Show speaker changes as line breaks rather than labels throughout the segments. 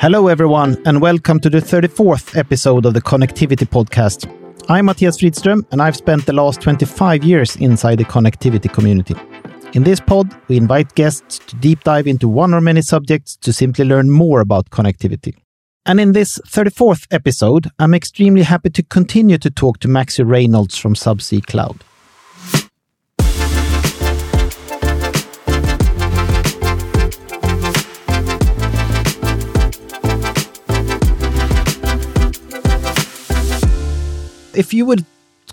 Hello, everyone, and welcome to the 34th episode of the Connectivity Podcast. I'm Mattias Fridström, and I've spent the last 25 years inside the connectivity community. In this pod, we invite guests to deep dive into one or many subjects to simply learn more about connectivity. And in this 34th episode, I'm extremely happy to continue to talk to Maxie Reynolds from Subsea Cloud. If you would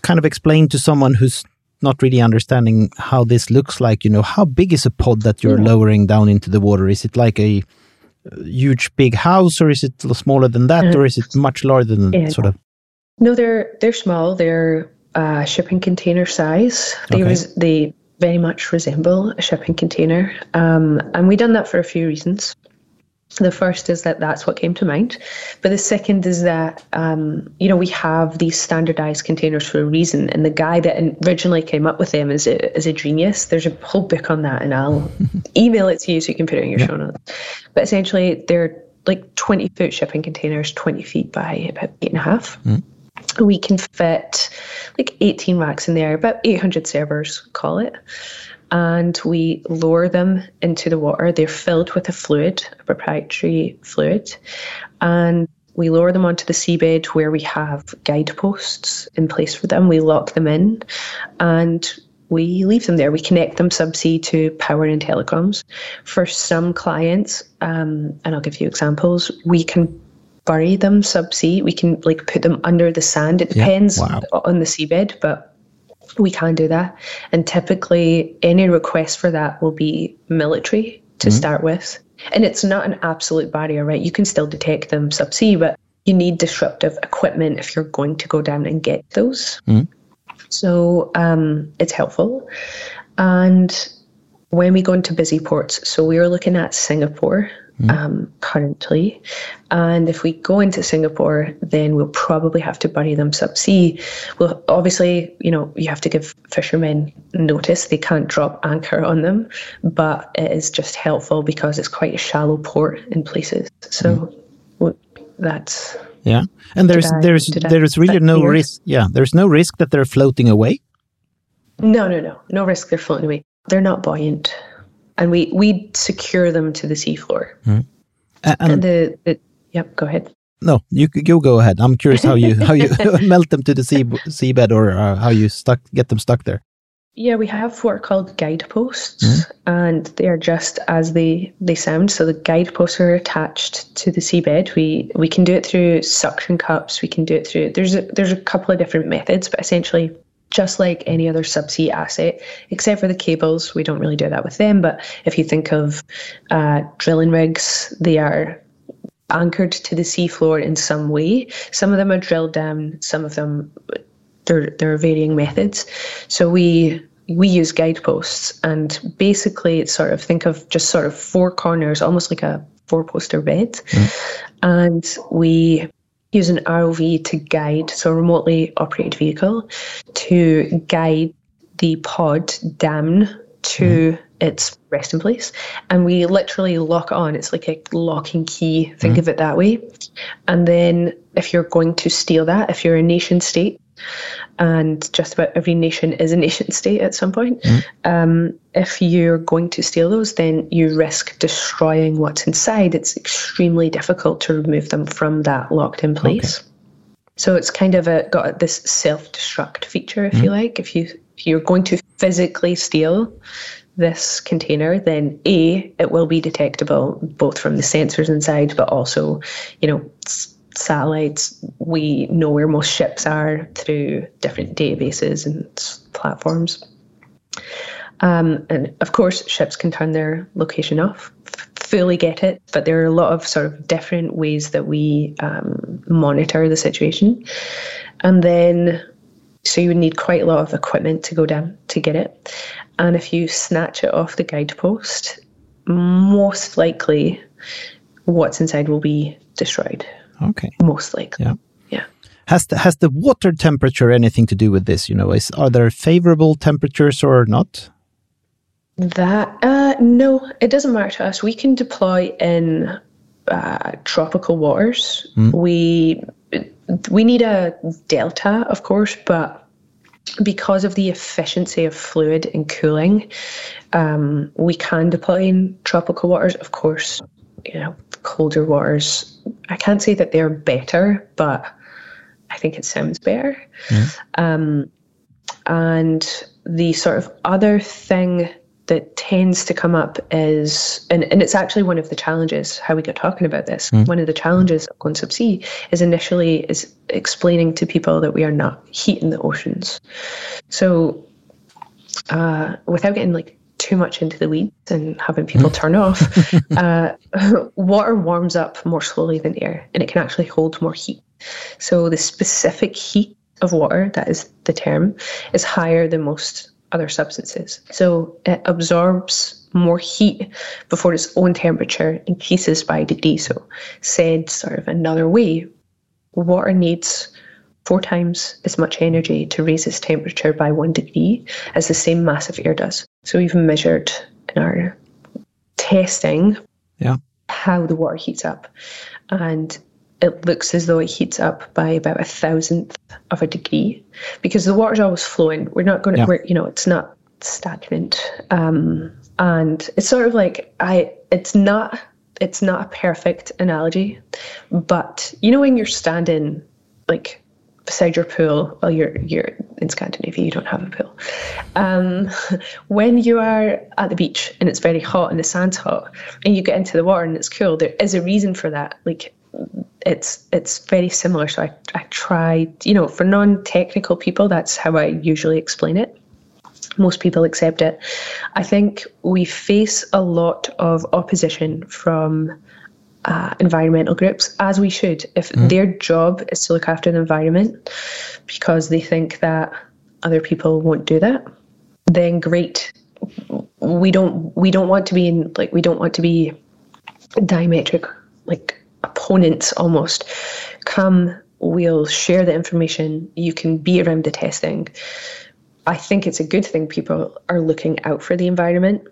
kind of explain to someone who's not really understanding how this looks like, you know, how big is a pod that you're yeah. lowering down into the water? Is it like a huge big house or is it smaller than that or is it much larger than yeah. sort of?
No, they're they're small. They're uh, shipping container size. They okay. res- they very much resemble a shipping container, um, and we done that for a few reasons. The first is that that's what came to mind. But the second is that, um, you know, we have these standardized containers for a reason. And the guy that originally came up with them is a, is a genius. There's a whole book on that, and I'll email it to you so you can put it in your yeah. show notes. But essentially, they're like 20 foot shipping containers, 20 feet by about eight and a half. Mm. We can fit like 18 racks in there, about 800 servers, call it and we lower them into the water. They're filled with a fluid, a proprietary fluid, and we lower them onto the seabed where we have guideposts in place for them. We lock them in and we leave them there. We connect them subsea to power and telecoms. For some clients, um, and I'll give you examples, we can bury them subsea. We can like put them under the sand. It depends yeah, wow. on the seabed, but we can do that. And typically, any request for that will be military to mm-hmm. start with. And it's not an absolute barrier, right? You can still detect them subsea, but you need disruptive equipment if you're going to go down and get those. Mm-hmm. So um, it's helpful. And when we go into busy ports, so we are looking at Singapore mm. um, currently. And if we go into Singapore, then we'll probably have to bury them subsea. Well, obviously, you know, you have to give fishermen notice. They can't drop anchor on them, but it is just helpful because it's quite a shallow port in places. So mm. that's
yeah. And there's I, there's there's really no risk. Yeah, there's no risk that they're floating away.
No, no, no, no risk. They're floating away. They're not buoyant and we we secure them to the seafloor. Mm. And, and, the, the yep, go ahead.
No, you you go ahead. I'm curious how you how you melt them to the sea seabed or uh, how you stuck get them stuck there.
Yeah, we have what are called guideposts, mm. and they are just as they they sound. So the guideposts are attached to the seabed. We we can do it through suction cups. We can do it through there's a, there's a couple of different methods, but essentially just like any other subsea asset, except for the cables. We don't really do that with them. But if you think of uh, drilling rigs, they are anchored to the seafloor in some way. Some of them are drilled down, some of them there there are varying methods. So we we use guideposts and basically it's sort of think of just sort of four corners, almost like a four poster bed. Mm. And we use an ROV to guide, so a remotely operated vehicle, to guide the pod down to mm. its resting place. And we literally lock on. It's like a locking key. Think mm. of it that way. And then if you're going to steal that, if you're a nation state, and just about every nation is a nation state at some point. Mm. Um, if you're going to steal those, then you risk destroying what's inside. It's extremely difficult to remove them from that locked in place. Okay. So it's kind of a, got this self-destruct feature, if mm. you like. If you if you're going to physically steal this container, then A, it will be detectable both from the sensors inside, but also, you know, satellites, we know where most ships are through different databases and platforms. Um, and of course, ships can turn their location off. Fully get it, but there are a lot of sort of different ways that we um, monitor the situation. And then, so you would need quite a lot of equipment to go down to get it. And if you snatch it off the guidepost, most likely what's inside will be destroyed.
Okay.
Most likely.
Yeah.
Yeah.
Has the, has the water temperature anything to do with this? You know, is are there favorable temperatures or not?
That uh, no, it doesn't matter to us. We can deploy in uh, tropical waters. Mm. We we need a delta, of course, but because of the efficiency of fluid and cooling, um, we can deploy in tropical waters. Of course, you know, colder waters. I can't say that they're better, but I think it sounds better. Mm. Um, and the sort of other thing that tends to come up is, and, and it's actually one of the challenges, how we got talking about this. Mm. One of the challenges of going subsea is initially is explaining to people that we are not heating the oceans. So uh, without getting like too much into the weeds and having people turn off, uh, water warms up more slowly than air and it can actually hold more heat. So the specific heat of water, that is the term, is higher than most other substances. So it absorbs more heat before its own temperature increases by a degree. So, said sort of another way, water needs four times as much energy to raise its temperature by one degree as the same mass of air does. So, we've measured in our testing
yeah.
how the water heats up. And it looks as though it heats up by about a thousandth of a degree because the water's always flowing. We're not going to, yeah. you know, it's not stagnant. Um, and it's sort of like I, it's not, it's not a perfect analogy, but you know when you're standing like beside your pool, well, you're you're in Scandinavia, you don't have a pool. Um, when you are at the beach and it's very hot and the sand's hot, and you get into the water and it's cool, there is a reason for that. Like it's it's very similar. So I I tried, you know, for non-technical people, that's how I usually explain it. Most people accept it. I think we face a lot of opposition from uh, environmental groups, as we should, if mm. their job is to look after the environment because they think that other people won't do that, then great. We don't we don't want to be in like we don't want to be diametric like opponents almost come we'll share the information you can be around the testing i think it's a good thing people are looking out for the environment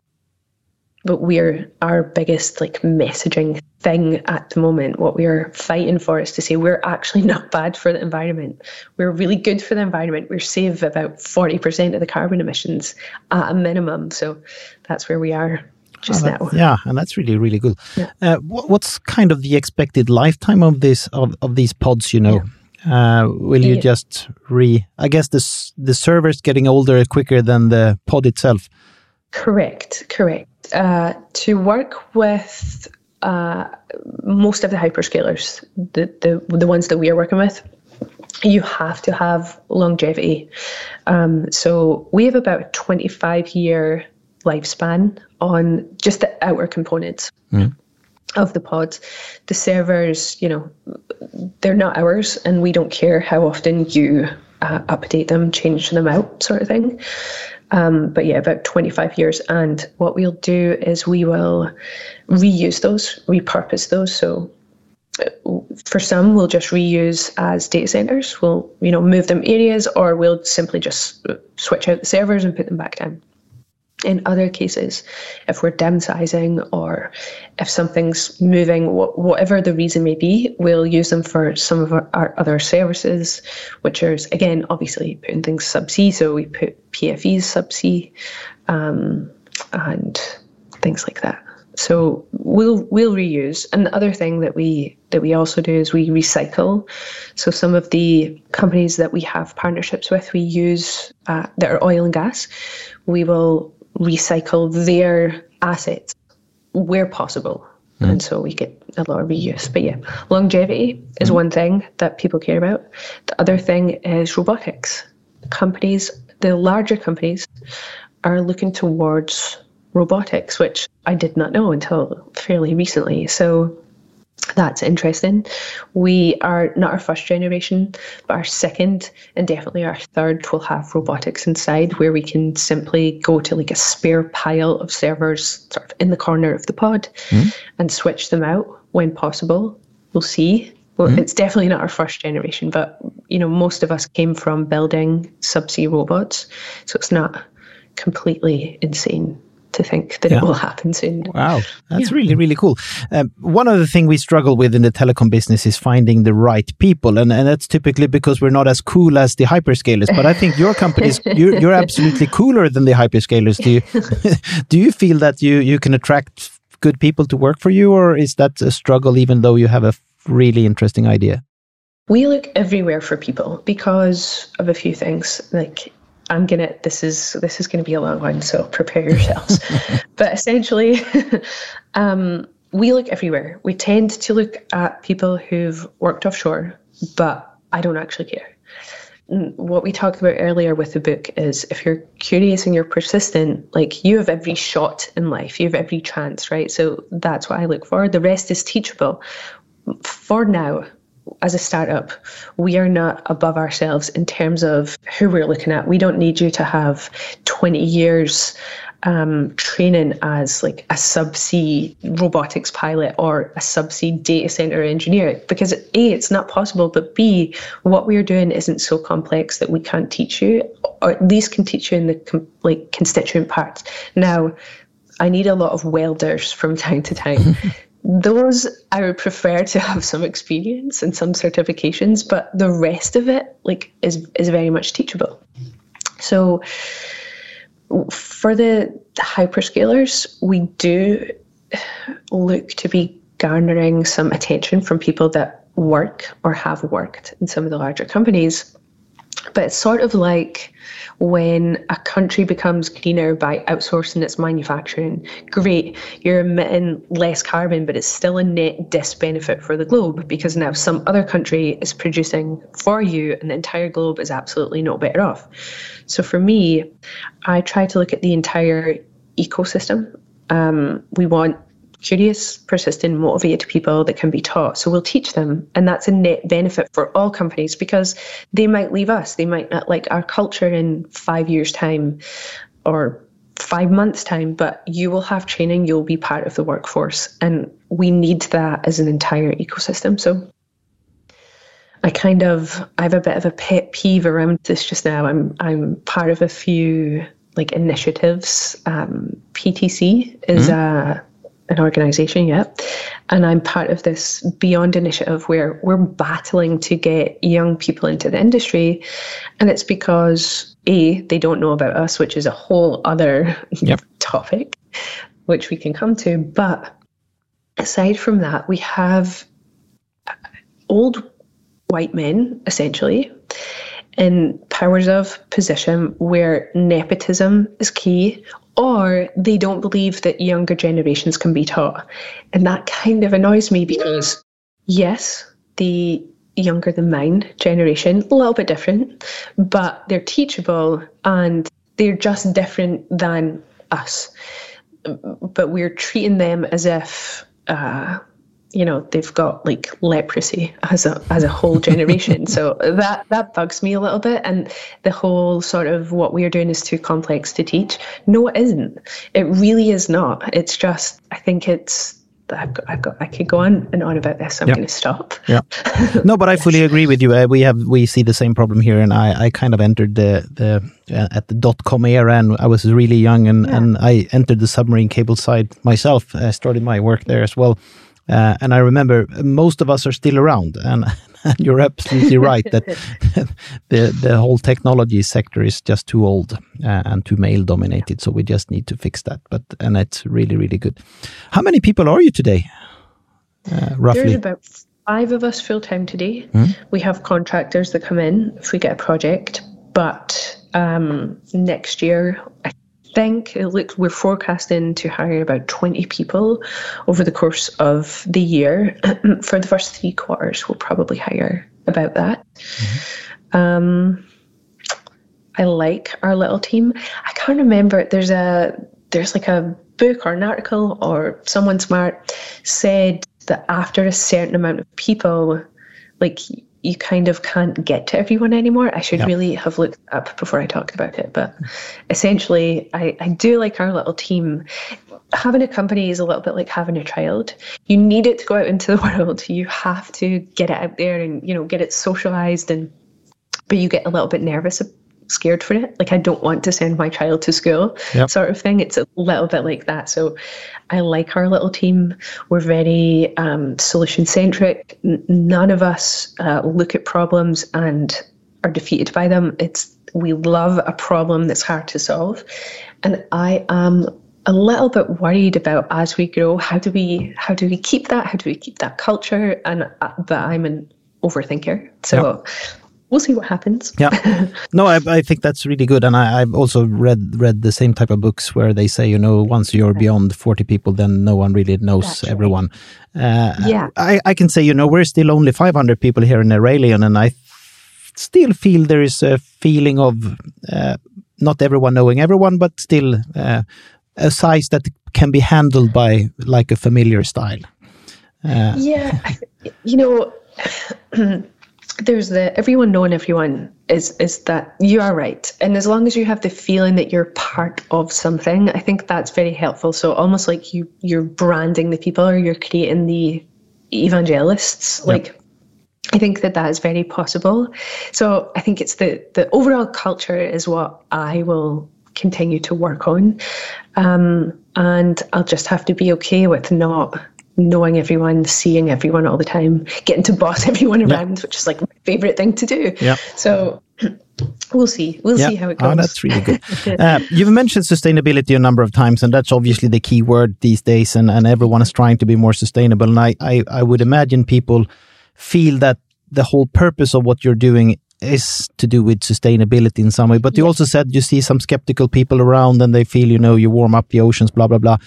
but we're our biggest like messaging thing at the moment what we're fighting for is to say we're actually not bad for the environment we're really good for the environment we're save about 40% of the carbon emissions at a minimum so that's where we are just oh,
now. Yeah, and that's really really good. Yeah. Uh, what, what's kind of the expected lifetime of this of, of these pods? You know, yeah. uh, will you yeah. just re? I guess the the server's getting older quicker than the pod itself.
Correct, correct. Uh, to work with uh, most of the hyperscalers, the, the the ones that we are working with, you have to have longevity. Um, so we have about a 25 year lifespan on just the outer components. Mm. Of the pods, the servers, you know, they're not ours, and we don't care how often you uh, update them, change them out, sort of thing. Um, but yeah, about 25 years. And what we'll do is we will reuse those, repurpose those. So uh, for some, we'll just reuse as data centers. We'll, you know, move them areas, or we'll simply just switch out the servers and put them back down. In other cases, if we're downsizing or if something's moving, wh- whatever the reason may be, we'll use them for some of our, our other services, which is, again, obviously putting things subsea. So we put PFEs subsea um, and things like that. So we'll we'll reuse. And the other thing that we that we also do is we recycle. So some of the companies that we have partnerships with, we use uh, that are oil and gas. We will recycle their assets where possible. Mm. And so we get a lot of reuse. But yeah, longevity is mm. one thing that people care about. The other thing is robotics. Companies, the larger companies, are looking towards robotics, which I did not know until fairly recently. So that's interesting. We are not our first generation, but our second and definitely our third will have robotics inside where we can simply go to like a spare pile of servers sort of in the corner of the pod mm. and switch them out when possible. We'll see. Well, mm. it's definitely not our first generation, but you know, most of us came from building subsea robots, so it's not completely insane to think that yeah. it will happen soon.
Wow, that's yeah. really really cool. Um, one other thing we struggle with in the telecom business is finding the right people, and and that's typically because we're not as cool as the hyperscalers. But I think your company is you're, you're absolutely cooler than the hyperscalers. Do you do you feel that you you can attract good people to work for you, or is that a struggle even though you have a really interesting idea?
We look everywhere for people because of a few things. Like I'm gonna this is this is gonna be a long one, so prepare yourselves. but essentially, um, we look everywhere. We tend to look at people who've worked offshore, but I don't actually care. What we talked about earlier with the book is if you're curious and you're persistent, like you have every shot in life, you have every chance, right? So that's what I look for. The rest is teachable. For now, as a startup, we are not above ourselves in terms of who we're looking at. We don't need you to have 20 years um, training as like a subsea robotics pilot or a subsea data center engineer because a it's not possible but b what we're doing isn't so complex that we can't teach you or at least can teach you in the com- like constituent parts now i need a lot of welders from time to time those I would prefer to have some experience and some certifications, but the rest of it like is is very much teachable. So for the hyperscalers, we do look to be garnering some attention from people that work or have worked in some of the larger companies. But it's sort of like when a country becomes greener by outsourcing its manufacturing. Great, you're emitting less carbon, but it's still a net disbenefit for the globe because now some other country is producing for you and the entire globe is absolutely not better off. So for me, I try to look at the entire ecosystem. Um, we want curious, persistent, motivated people that can be taught. So we'll teach them. And that's a net benefit for all companies because they might leave us. They might not like our culture in five years' time or five months' time, but you will have training, you'll be part of the workforce. And we need that as an entire ecosystem. So I kind of I have a bit of a pet peeve around this just now. I'm I'm part of a few like initiatives. Um, PTC is mm-hmm. a an organization yet. And I'm part of this Beyond initiative where we're battling to get young people into the industry. And it's because, A, they don't know about us, which is a whole other yep. topic, which we can come to. But aside from that, we have old white men, essentially, in powers of position where nepotism is key or they don't believe that younger generations can be taught. And that kind of annoys me because, yes, the younger than mine generation, a little bit different, but they're teachable and they're just different than us. But we're treating them as if uh, you know they've got like leprosy as a as a whole generation so that that bugs me a little bit and the whole sort of what we are doing is too complex to teach no it isn't it really is not it's just i think it's I've got, I've got, I could go on and on about this. I'm going to stop.
Yeah. No, but I fully agree with you. Uh, we have, we see the same problem here. And I, I kind of entered the, the, uh, at the dot com era and I was really young and, yeah. and I entered the submarine cable side myself. I started my work there as well. Uh, and I remember most of us are still around, and, and you're absolutely right that the the whole technology sector is just too old uh, and too male dominated. So we just need to fix that. But and it's really really good. How many people are you today, uh, roughly?
There's about five of us full time today. Mm -hmm. We have contractors that come in if we get a project, but um, next year I think it looks we're forecasting to hire about 20 people over the course of the year. For the first three quarters, we'll probably hire about that. Mm-hmm. Um, I like our little team. I can't remember. There's a there's like a book or an article or someone smart said that after a certain amount of people, like you kind of can't get to everyone anymore. I should really have looked up before I talked about it. But essentially, I, I do like our little team. Having a company is a little bit like having a child. You need it to go out into the world. You have to get it out there and, you know, get it socialized and but you get a little bit nervous scared for it. Like I don't want to send my child to school, yep. sort of thing. It's a little bit like that. So I like our little team. We're very um, solution centric. N- none of us uh, look at problems and are defeated by them. It's we love a problem that's hard to solve, and I am a little bit worried about as we grow. How do we how do we keep that? How do we keep that culture? And uh, but I'm an overthinker, so. Yep we'll see what happens.
yeah, no, I, I think that's really good, and I, have also read read the same type of books where they say, you know, once you're beyond forty people, then no one really knows that's everyone.
Right. Uh, yeah,
I, I can say, you know, we're still only five hundred people here in Arelion, and I still feel there is a feeling of uh, not everyone knowing everyone, but still uh, a size that can be handled by like a familiar style.
Uh, yeah, you know, there's the everyone knowing everyone is is that you are right, and as long as you have the feeling that you're part of something, I think that's very helpful. So almost like you you're branding the people, or you're creating the evangelists, yep. like I think that that is very possible. So I think it's the the overall culture is what I will continue to work on, um, and I'll just have to be okay with not knowing everyone, seeing everyone all the time, getting to boss everyone around, which is like my favorite thing to do.
Yeah.
So we'll see. We'll see how it goes.
Oh, that's really good. uh, you've mentioned sustainability a number of times, and that's obviously the key word these days. And, and everyone is trying to be more sustainable. And I, I, I would imagine people feel that the whole purpose of what you're doing is to do with sustainability in some way. But you also said you see some skeptical people around and they feel, you know, you warm up the oceans, blah, blah, blah.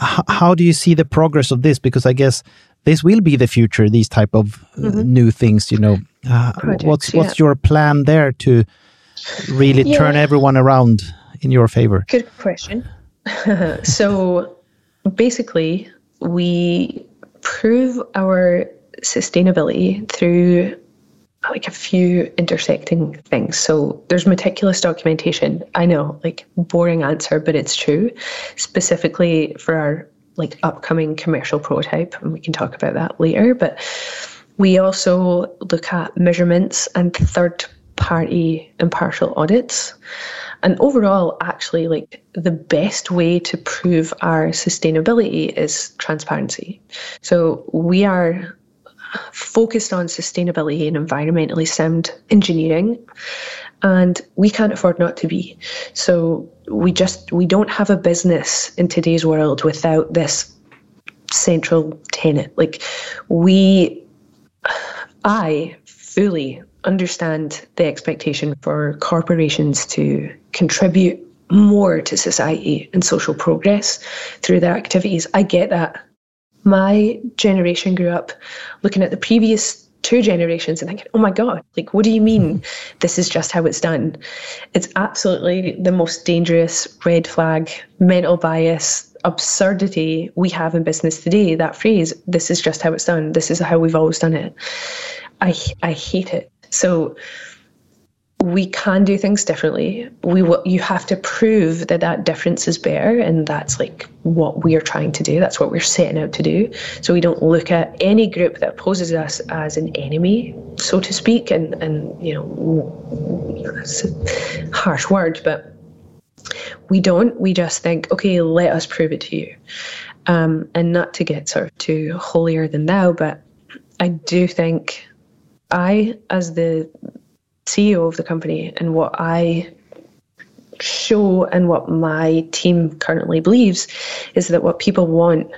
H how do you see the progress of this? Because I guess this will be the future, these type of mm -hmm. new things, you know. Uh, Projects, what's what's yeah. your plan there to really yeah. turn everyone around in your favor?
Good question. so basically, we prove our sustainability through like a few intersecting things. So there's meticulous documentation. I know, like boring answer, but it's true. Specifically for our like upcoming commercial prototype, and we can talk about that later. But we also look at measurements and third party impartial audits. And overall, actually, like the best way to prove our sustainability is transparency. So we are focused on sustainability and environmentally sound engineering and we can't afford not to be. So we just we don't have a business in today's world without this central tenet. Like we i fully understand the expectation for corporations to contribute more to society and social progress through their activities. I get that my generation grew up looking at the previous two generations and thinking, oh my God, like, what do you mean hmm. this is just how it's done? It's absolutely the most dangerous red flag, mental bias, absurdity we have in business today. That phrase, this is just how it's done, this is how we've always done it. I, I hate it. So, we can do things differently. We will, you have to prove that that difference is better, and that's like what we are trying to do. That's what we're setting out to do. So we don't look at any group that opposes us as an enemy, so to speak. And and you know, a harsh word, but we don't. We just think, okay, let us prove it to you, um, and not to get sort of too holier than thou, but I do think I, as the CEO of the company and what I show and what my team currently believes is that what people want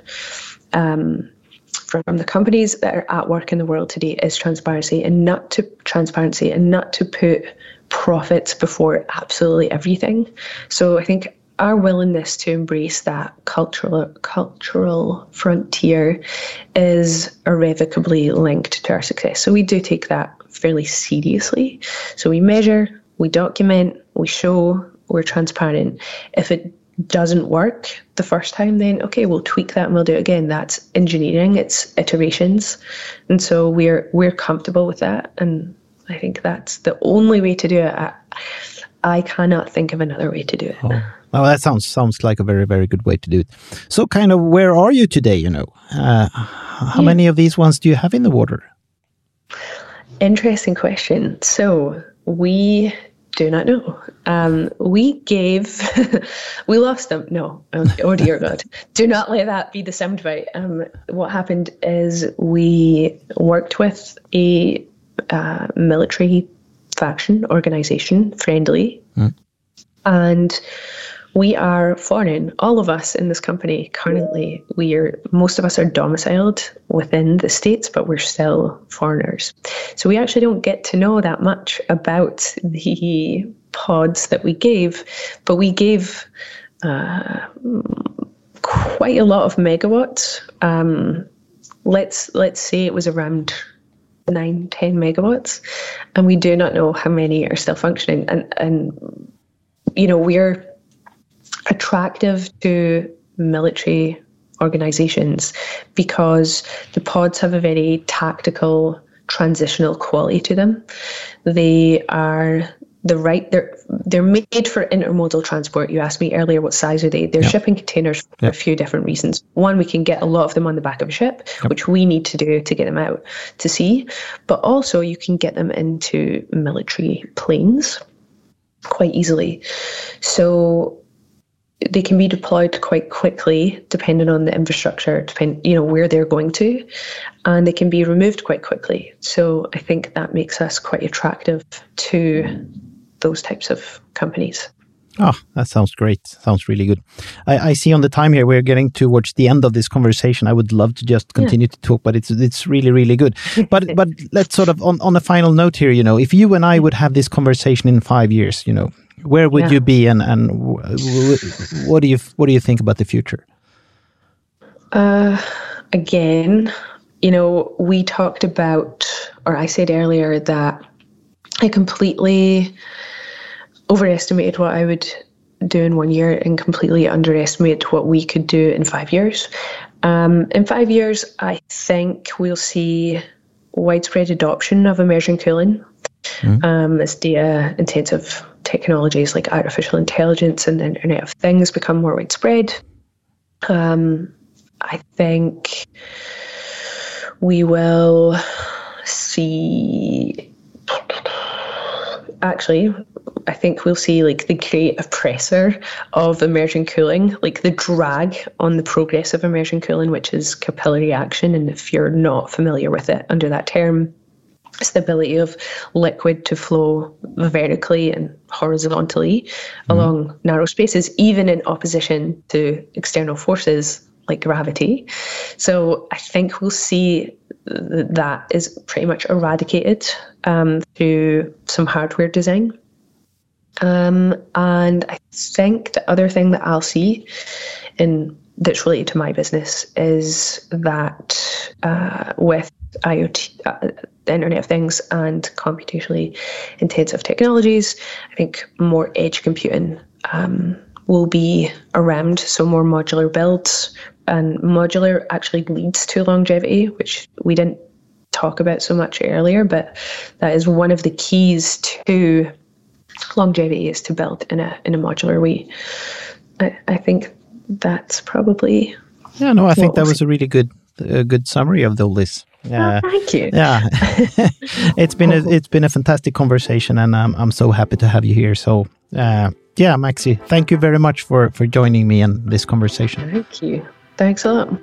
um, from the companies that are at work in the world today is transparency and not to transparency and not to put profits before absolutely everything. So I think our willingness to embrace that cultural cultural frontier is irrevocably linked to our success. So we do take that fairly seriously. So we measure, we document, we show, we're transparent. If it doesn't work the first time, then okay, we'll tweak that and we'll do it again. That's engineering, it's iterations. And so we're we're comfortable with that. And I think that's the only way to do it. I, I cannot think of another way to do it.
Oh. Well, that sounds sounds like a very very good way to do it. So, kind of, where are you today? You know, uh, how yeah. many of these ones do you have in the water?
Interesting question. So we do not know. Um, we gave, we lost them. No, oh, oh dear God. Do not let that be the soundbite. Um, what happened is we worked with a uh, military faction organization, friendly, mm. and we are foreign. All of us in this company currently, we are most of us are domiciled within the states, but we're still foreigners. So we actually don't get to know that much about the pods that we gave, but we gave uh, quite a lot of megawatts. Um, let's let's say it was around nine, 10 megawatts, and we do not know how many are still functioning. And and you know we're attractive to military organizations because the pods have a very tactical transitional quality to them. They are the right they're they're made for intermodal transport. You asked me earlier what size are they? They're yep. shipping containers for yep. a few different reasons. One, we can get a lot of them on the back of a ship, yep. which we need to do to get them out to sea. But also you can get them into military planes quite easily. So they can be deployed quite quickly depending on the infrastructure depend you know where they're going to and they can be removed quite quickly so i think that makes us quite attractive to those types of companies
Oh, that sounds great. Sounds really good. I, I, see on the time here we're getting towards the end of this conversation. I would love to just continue yeah. to talk, but it's it's really really good. But but let's sort of on on a final note here. You know, if you and I would have this conversation in five years, you know, where would yeah. you be, and and what do you what do you think about the future?
Uh, again, you know, we talked about, or I said earlier that I completely overestimated what I would do in one year and completely underestimated what we could do in five years. Um, in five years, I think we'll see widespread adoption of immersion cooling mm. um, as data intensive technologies like artificial intelligence and the Internet of Things become more widespread. Um, I think we will see. Actually, I think we'll see like the great oppressor of immersion cooling, like the drag on the progress of immersion cooling, which is capillary action. And if you're not familiar with it under that term, it's the ability of liquid to flow vertically and horizontally mm. along narrow spaces, even in opposition to external forces like gravity. So I think we'll see that is pretty much eradicated um, through some hardware design. Um, and I think the other thing that I'll see in that's related to my business is that uh, with IoT, uh, the Internet of Things, and computationally intensive technologies, I think more edge computing um, will be around. So more modular builds, and modular actually leads to longevity, which we didn't talk about so much earlier, but that is one of the keys to longevity is to build in a in a modular way. I, I think that's probably
yeah. No, I think that was a really good a good summary of all this.
Yeah, oh, thank you.
Yeah, it's been a it's been a fantastic conversation, and I'm I'm so happy to have you here. So uh, yeah, Maxie, thank you very much for for joining me in this conversation.
Thank you. Thanks a lot.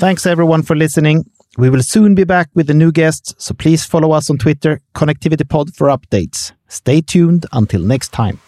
Thanks everyone for listening. We will soon be back with a new guest, so please follow us on Twitter, Connectivity Pod, for updates. Stay tuned until next time.